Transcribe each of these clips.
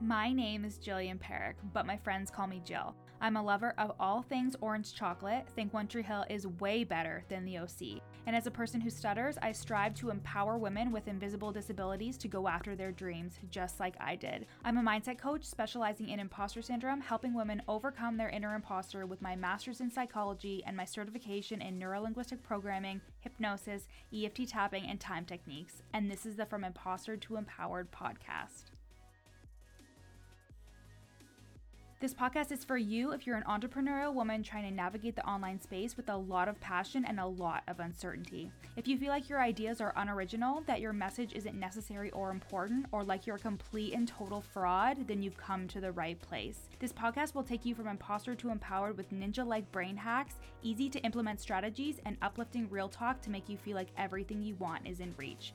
My name is Jillian Parekh, but my friends call me Jill. I'm a lover of all things orange chocolate. Think One Tree Hill is way better than the OC. And as a person who stutters, I strive to empower women with invisible disabilities to go after their dreams, just like I did. I'm a mindset coach specializing in imposter syndrome, helping women overcome their inner imposter with my master's in psychology and my certification in neurolinguistic programming, hypnosis, EFT tapping, and time techniques. And this is the From Imposter to Empowered podcast. This podcast is for you if you're an entrepreneurial woman trying to navigate the online space with a lot of passion and a lot of uncertainty. If you feel like your ideas are unoriginal, that your message isn't necessary or important, or like you're a complete and total fraud, then you've come to the right place. This podcast will take you from imposter to empowered with ninja like brain hacks, easy to implement strategies, and uplifting real talk to make you feel like everything you want is in reach.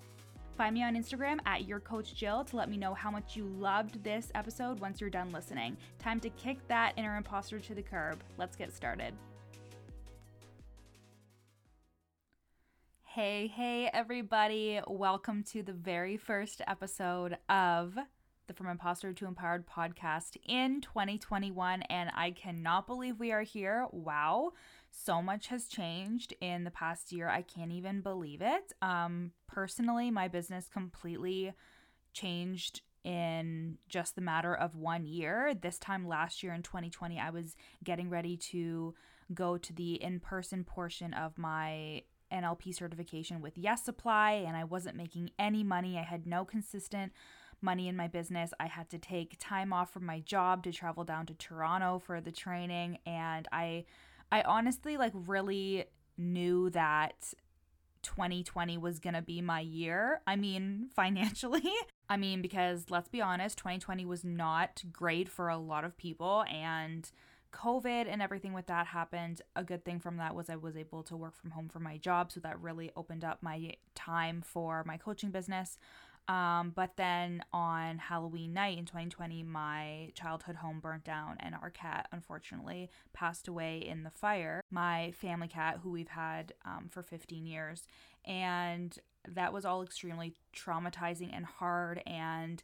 Find me on Instagram at your coach Jill to let me know how much you loved this episode once you're done listening. Time to kick that inner imposter to the curb. Let's get started. Hey, hey, everybody. Welcome to the very first episode of the From Imposter to Empowered podcast in 2021. And I cannot believe we are here. Wow. So much has changed in the past year. I can't even believe it. Um, personally, my business completely changed in just the matter of one year. This time last year in 2020, I was getting ready to go to the in person portion of my NLP certification with Yes Supply, and I wasn't making any money. I had no consistent money in my business. I had to take time off from my job to travel down to Toronto for the training and I I honestly like really knew that 2020 was going to be my year. I mean, financially. I mean, because let's be honest, 2020 was not great for a lot of people and COVID and everything with that happened. A good thing from that was I was able to work from home for my job. So that really opened up my time for my coaching business. Um, but then on Halloween night in 2020, my childhood home burnt down and our cat unfortunately passed away in the fire. My family cat, who we've had um, for 15 years. And that was all extremely traumatizing and hard. And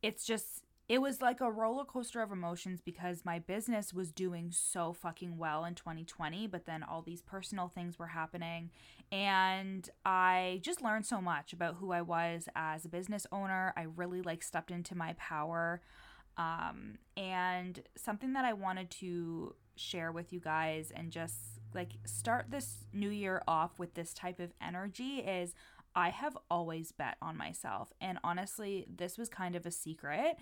it's just, it was like a roller coaster of emotions because my business was doing so fucking well in 2020, but then all these personal things were happening. And I just learned so much about who I was as a business owner. I really like stepped into my power. Um, and something that I wanted to share with you guys and just like start this new year off with this type of energy is I have always bet on myself. And honestly, this was kind of a secret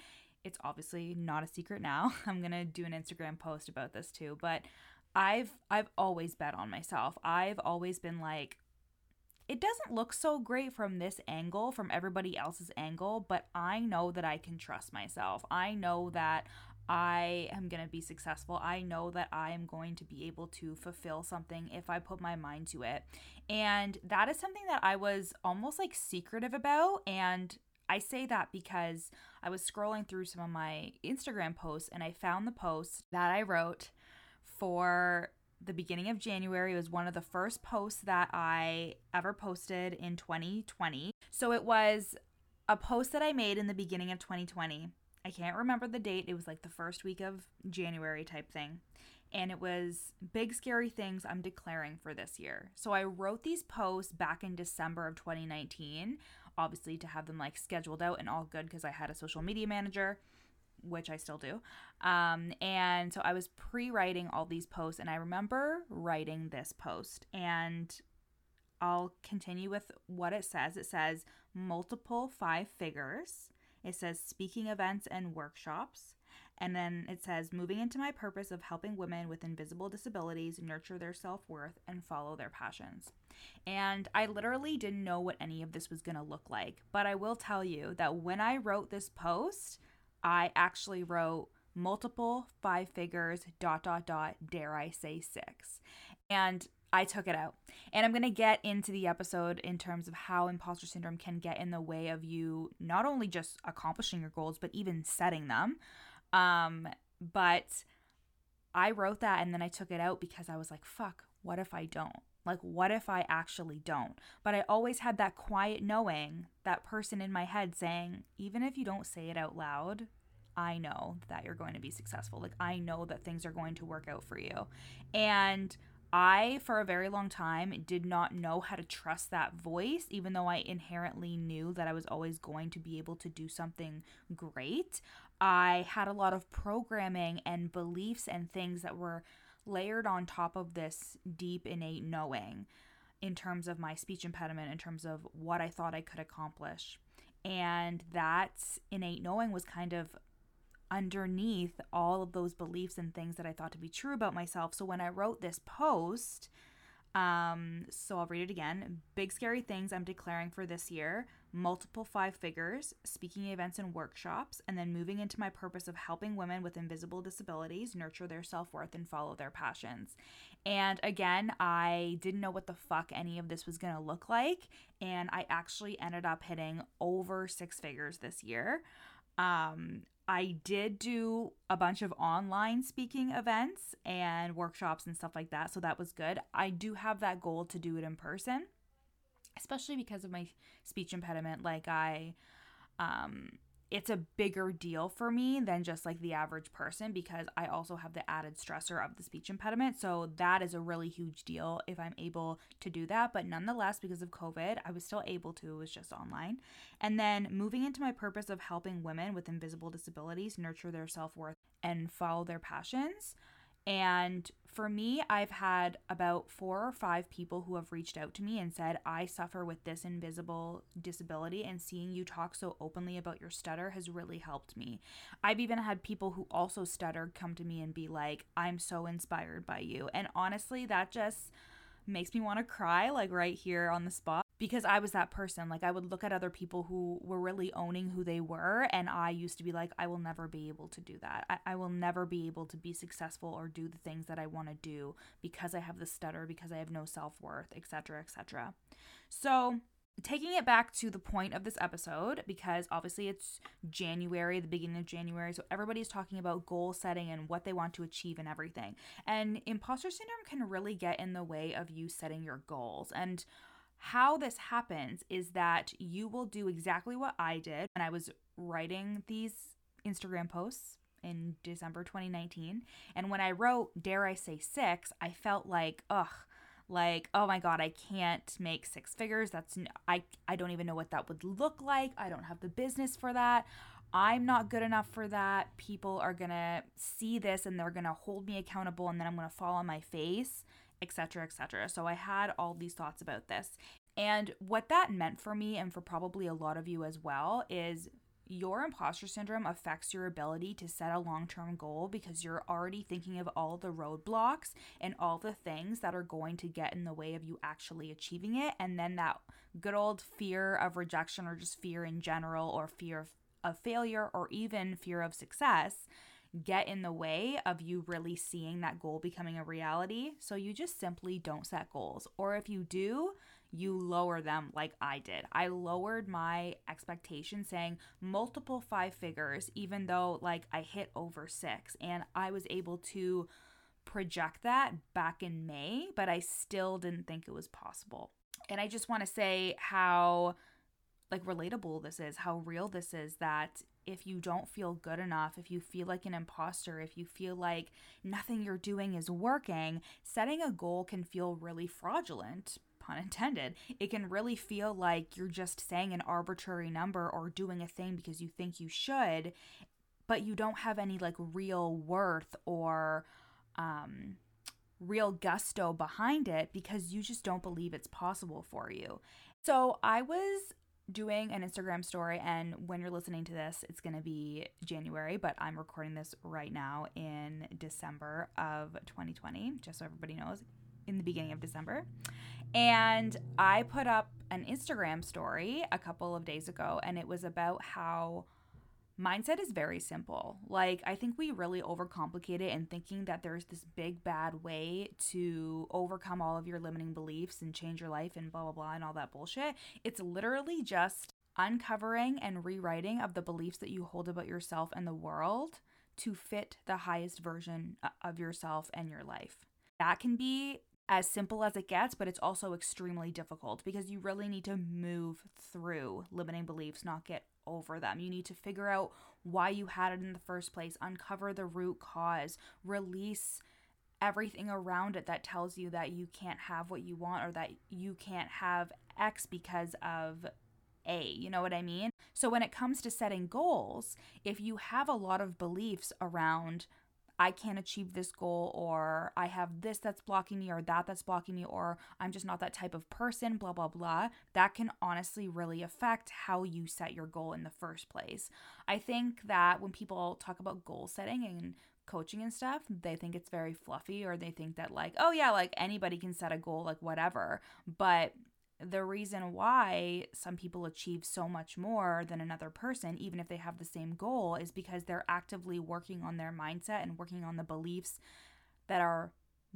it's obviously not a secret now. I'm going to do an Instagram post about this too, but I've I've always bet on myself. I've always been like it doesn't look so great from this angle, from everybody else's angle, but I know that I can trust myself. I know that I am going to be successful. I know that I am going to be able to fulfill something if I put my mind to it. And that is something that I was almost like secretive about. And I say that because I was scrolling through some of my Instagram posts and I found the post that I wrote for the beginning of January. It was one of the first posts that I ever posted in 2020. So it was a post that I made in the beginning of 2020. I can't remember the date. It was like the first week of January type thing. And it was big, scary things I'm declaring for this year. So I wrote these posts back in December of 2019 obviously to have them like scheduled out and all good because I had a social media manager which I still do. Um, and so I was pre writing all these posts, and I remember writing this post. And I'll continue with what it says. It says multiple five figures. It says speaking events and workshops. And then it says, moving into my purpose of helping women with invisible disabilities nurture their self worth and follow their passions. And I literally didn't know what any of this was going to look like. But I will tell you that when I wrote this post, I actually wrote multiple five figures, dot, dot, dot, dare I say six. And I took it out. And I'm going to get into the episode in terms of how imposter syndrome can get in the way of you not only just accomplishing your goals, but even setting them. Um, but I wrote that and then I took it out because I was like, fuck, what if I don't? Like, what if I actually don't? But I always had that quiet knowing, that person in my head saying, even if you don't say it out loud, I know that you're going to be successful. Like, I know that things are going to work out for you. And I, for a very long time, did not know how to trust that voice, even though I inherently knew that I was always going to be able to do something great. I had a lot of programming and beliefs and things that were layered on top of this deep, innate knowing in terms of my speech impediment, in terms of what I thought I could accomplish. And that innate knowing was kind of underneath all of those beliefs and things that I thought to be true about myself. So when I wrote this post, um, so I'll read it again. Big scary things I'm declaring for this year multiple five figures, speaking events and workshops, and then moving into my purpose of helping women with invisible disabilities nurture their self worth and follow their passions. And again, I didn't know what the fuck any of this was to look like. And I actually ended up hitting over six figures this year. Um, I did do a bunch of online speaking events and workshops and stuff like that, so that was good. I do have that goal to do it in person, especially because of my speech impediment. Like I um it's a bigger deal for me than just like the average person because I also have the added stressor of the speech impediment. So that is a really huge deal if I'm able to do that. But nonetheless, because of COVID, I was still able to. It was just online. And then moving into my purpose of helping women with invisible disabilities nurture their self worth and follow their passions. And for me, I've had about four or five people who have reached out to me and said, I suffer with this invisible disability, and seeing you talk so openly about your stutter has really helped me. I've even had people who also stutter come to me and be like, I'm so inspired by you. And honestly, that just makes me want to cry, like right here on the spot because I was that person. Like I would look at other people who were really owning who they were, and I used to be like, I will never be able to do that. I, I will never be able to be successful or do the things that I want to do because I have the stutter, because I have no self worth, etc., etc. So taking it back to the point of this episode because obviously it's January, the beginning of January, so everybody's talking about goal setting and what they want to achieve and everything. And imposter syndrome can really get in the way of you setting your goals. And how this happens is that you will do exactly what I did when I was writing these Instagram posts in December 2019. And when I wrote, dare I say six, I felt like, ugh, like, oh my God, I can't make six figures. That's, I, I don't even know what that would look like. I don't have the business for that. I'm not good enough for that. People are going to see this and they're going to hold me accountable and then I'm going to fall on my face etc., etc. So I had all these thoughts about this. And what that meant for me, and for probably a lot of you as well, is your imposter syndrome affects your ability to set a long term goal because you're already thinking of all the roadblocks and all the things that are going to get in the way of you actually achieving it. And then that good old fear of rejection or just fear in general, or fear of, of failure, or even fear of success get in the way of you really seeing that goal becoming a reality. So you just simply don't set goals. Or if you do, you lower them like I did. I lowered my expectation saying multiple five figures, even though like I hit over six. And I was able to project that back in May, but I still didn't think it was possible. And I just want to say how like relatable this is, how real this is that if you don't feel good enough, if you feel like an imposter, if you feel like nothing you're doing is working, setting a goal can feel really fraudulent, pun intended. It can really feel like you're just saying an arbitrary number or doing a thing because you think you should, but you don't have any like real worth or um real gusto behind it because you just don't believe it's possible for you. So I was doing an Instagram story, and when you're listening to this, it's going to be January, but I'm recording this right now in December of 2020, just so everybody knows, in the beginning of December. And I put up an Instagram story a couple of days ago, and it was about how mindset is very simple. Like, I think we really overcomplicate it in thinking that there's this big bad way to overcome all of your limiting beliefs and change your life and blah, blah, blah, and all that bullshit. It's literally just uncovering and rewriting of the beliefs that you hold about yourself and the world to fit the highest version uh, of yourself and your life. That can be as simple as it gets, but it's also extremely difficult because you really need to move through limiting beliefs, not get over them. You need to figure out why you had it in the first place, uncover the root cause, release everything around it that tells you that you can't have what you want or that you can't have X because of A. You know what I mean? So when it comes to setting goals, if you have a lot of beliefs around, I can't achieve this goal, or I have this that's blocking me, or that that's blocking me, or I'm just not that type of person, blah, blah, blah, that can honestly really affect how you set your goal in the first place. I think that when people talk about goal setting and coaching and stuff, they think it's very fluffy, or they think that, like, oh, yeah, like anybody can set a goal, like whatever. But the reason why some people achieve so much more than another person, even if they have the same goal, is because they're actively working on their mindset and working on the beliefs that are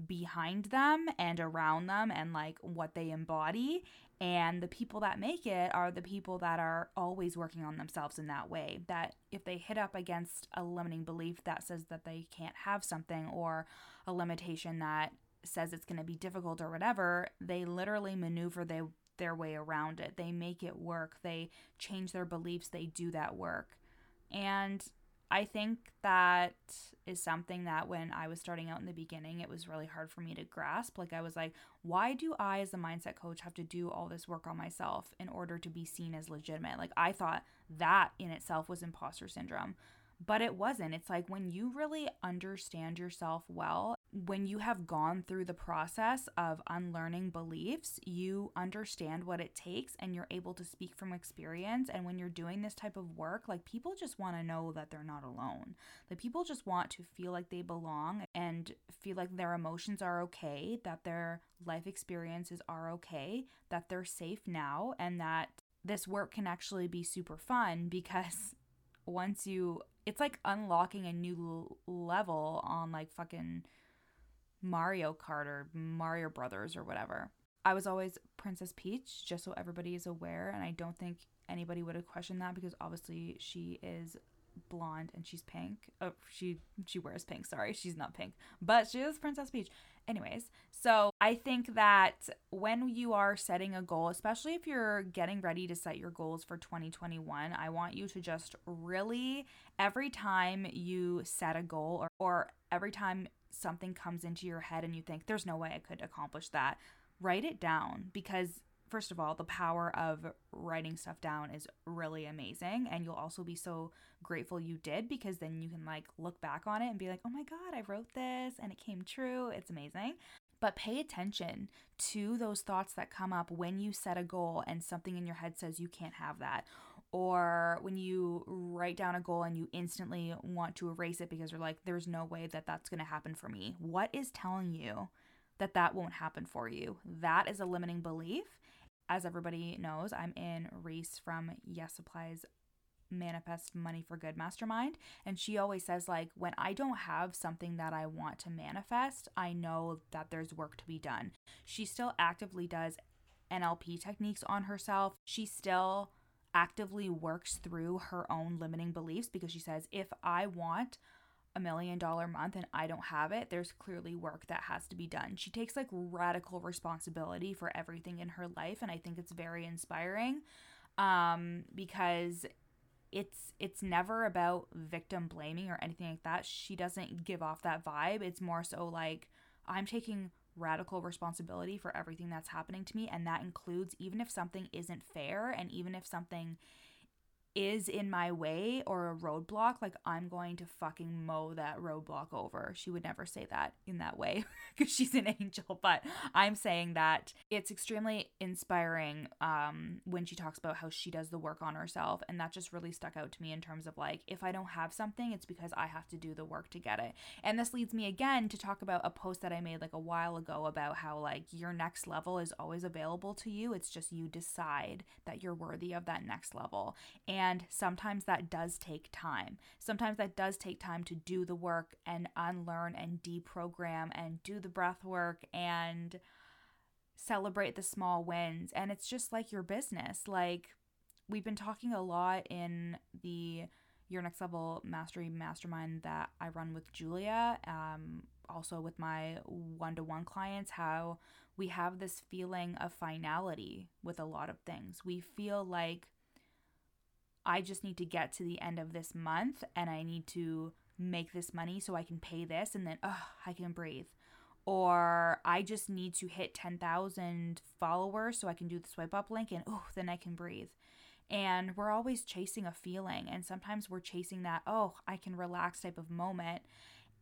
behind them and around them and like what they embody. And the people that make it are the people that are always working on themselves in that way. That if they hit up against a limiting belief that says that they can't have something or a limitation that says it's going to be difficult or whatever, they literally maneuver they, their way around it. They make it work. They change their beliefs. They do that work. And I think that is something that when I was starting out in the beginning, it was really hard for me to grasp. Like, I was like, why do I, as a mindset coach, have to do all this work on myself in order to be seen as legitimate? Like, I thought that in itself was imposter syndrome but it wasn't. It's like when you really understand yourself well, when you have gone through the process of unlearning beliefs, you understand what it takes and you're able to speak from experience. And when you're doing this type of work, like people just want to know that they're not alone. Like people just want to feel like they belong and feel like their emotions are okay, that their life experiences are okay, that they're safe now, and that this work can actually be super fun because once you it's like unlocking a new level on like fucking Mario Kart or Mario Brothers or whatever. I was always Princess Peach, just so everybody is aware, and I don't think anybody would have questioned that because obviously she is blonde and she's pink. Oh, she she wears pink. Sorry, she's not pink, but she is Princess Peach. Anyways, so I think that when you are setting a goal, especially if you're getting ready to set your goals for 2021, I want you to just really every time you set a goal or, or every time something comes into your head and you think there's no way I could accomplish that, write it down because first of all, the power of writing stuff down is really amazing. And you'll also be so grateful you did because then you can like look back on it and be like, oh my God, I wrote this and it came true. It's amazing. But pay attention to those thoughts that come up when you set a goal and something in your head says you can't have that. Or when you write down a goal and you instantly want to erase it because you're like, there's no way that that's going to happen for me. What is telling you that that won't happen for you? That is a limiting belief. As everybody knows, I'm in Reese from Yes Supply's manifest money for good mastermind and she always says like when i don't have something that i want to manifest i know that there's work to be done. She still actively does nlp techniques on herself. She still actively works through her own limiting beliefs because she says if i want a million dollar month and I don't have it, there's clearly work that has to be done. She takes like radical responsibility for everything in her life and I think it's very inspiring um because it's it's never about victim blaming or anything like that. She doesn't give off that vibe. It's more so like I'm taking radical responsibility for everything that's happening to me and that includes even if something isn't fair and even if something is in my way or a roadblock, like I'm going to fucking mow that roadblock over. She would never say that in that way because she's an angel, but I'm saying that it's extremely inspiring um, when she talks about how she does the work on herself. And that just really stuck out to me in terms of like, if I don't have something, it's because I have to do the work to get it. And this leads me again to talk about a post that I made like a while ago about how like your next level is always available to you. It's just you decide that you're worthy of that next level. And and sometimes that does take time. Sometimes that does take time to do the work and unlearn and deprogram and do the breath work and celebrate the small wins. And it's just like your business. Like we've been talking a lot in the Your Next Level Mastery Mastermind that I run with Julia, um, also with my one to one clients, how we have this feeling of finality with a lot of things. We feel like I just need to get to the end of this month and I need to make this money so I can pay this and then oh, I can breathe. Or I just need to hit 10,000 followers so I can do the swipe up link and oh, then I can breathe. And we're always chasing a feeling. And sometimes we're chasing that, oh, I can relax type of moment.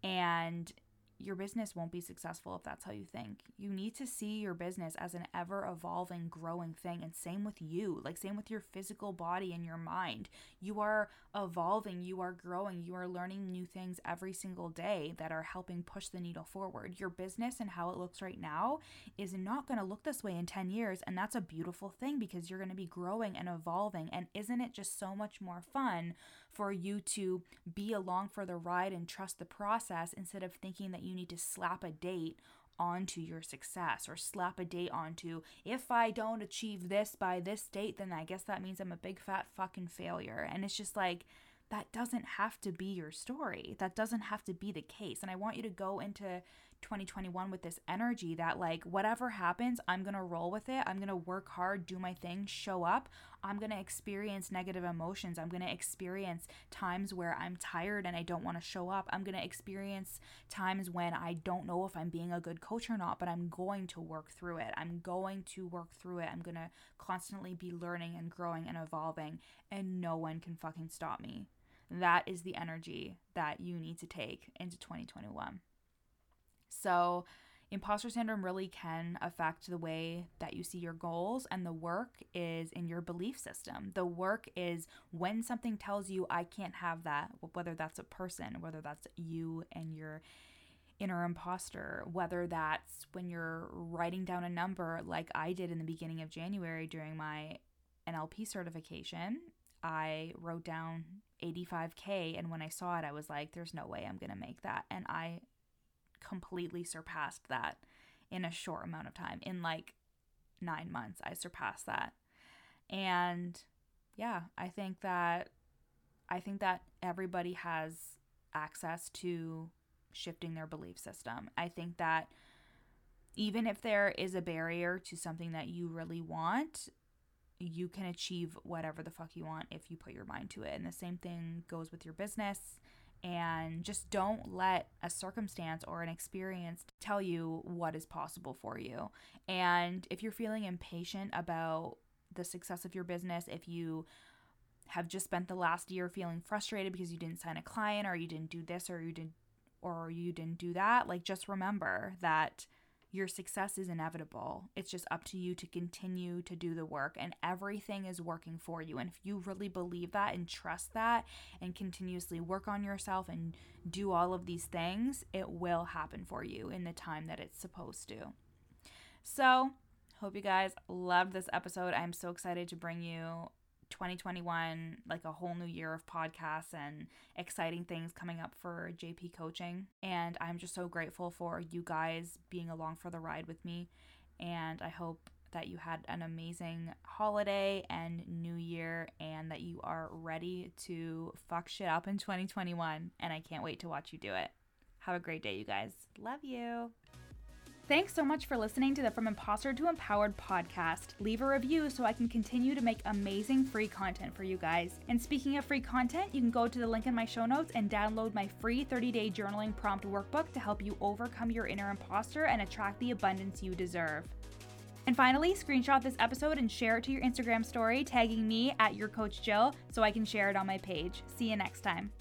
And your business won't be successful if that's how you think. You need to see your business as an ever evolving, growing thing. And same with you, like, same with your physical body and your mind. You are evolving, you are growing, you are learning new things every single day that are helping push the needle forward. Your business and how it looks right now is not going to look this way in 10 years. And that's a beautiful thing because you're going to be growing and evolving. And isn't it just so much more fun for you to be along for the ride and trust the process instead of thinking that you need to slap a date onto your success or slap a date onto if I don't achieve this by this date, then I guess that means I'm a big fat fucking failure. And it's just like, that doesn't have to be your story. That doesn't have to be the case. And I want you to go into 2021 with this energy that, like, whatever happens, I'm going to roll with it. I'm going to work hard, do my thing, show up. I'm going to experience negative emotions. I'm going to experience times where I'm tired and I don't want to show up. I'm going to experience times when I don't know if I'm being a good coach or not, but I'm going to work through it. I'm going to work through it. I'm going to constantly be learning and growing and evolving, and no one can fucking stop me. That is the energy that you need to take into 2021. So, imposter syndrome really can affect the way that you see your goals, and the work is in your belief system. The work is when something tells you, I can't have that, whether that's a person, whether that's you and your inner imposter, whether that's when you're writing down a number like I did in the beginning of January during my NLP certification. I wrote down 85K, and when I saw it, I was like, there's no way I'm going to make that. And I completely surpassed that in a short amount of time. In like nine months, I surpassed that. And yeah, I think that I think that everybody has access to shifting their belief system. I think that even if there is a barrier to something that you really want, you can achieve whatever the fuck you want if you put your mind to it. And the same thing goes with your business and just don't let a circumstance or an experience tell you what is possible for you. And if you're feeling impatient about the success of your business, if you have just spent the last year feeling frustrated because you didn't sign a client or you didn't do this or you didn't or you didn't do that, like just remember that your success is inevitable. It's just up to you to continue to do the work, and everything is working for you. And if you really believe that and trust that and continuously work on yourself and do all of these things, it will happen for you in the time that it's supposed to. So, hope you guys loved this episode. I'm so excited to bring you 2021 like a whole new year of podcasts and exciting things coming up for JP coaching and I'm just so grateful for you guys being along for the ride with me and I hope that you had an amazing holiday and new year and that you are ready to fuck shit up in 2021 and I can't wait to watch you do it. Have a great day you guys. Love you. Thanks so much for listening to the From Imposter to Empowered podcast. Leave a review so I can continue to make amazing free content for you guys. And speaking of free content, you can go to the link in my show notes and download my free 30 day journaling prompt workbook to help you overcome your inner imposter and attract the abundance you deserve. And finally, screenshot this episode and share it to your Instagram story, tagging me at your coach Jill so I can share it on my page. See you next time.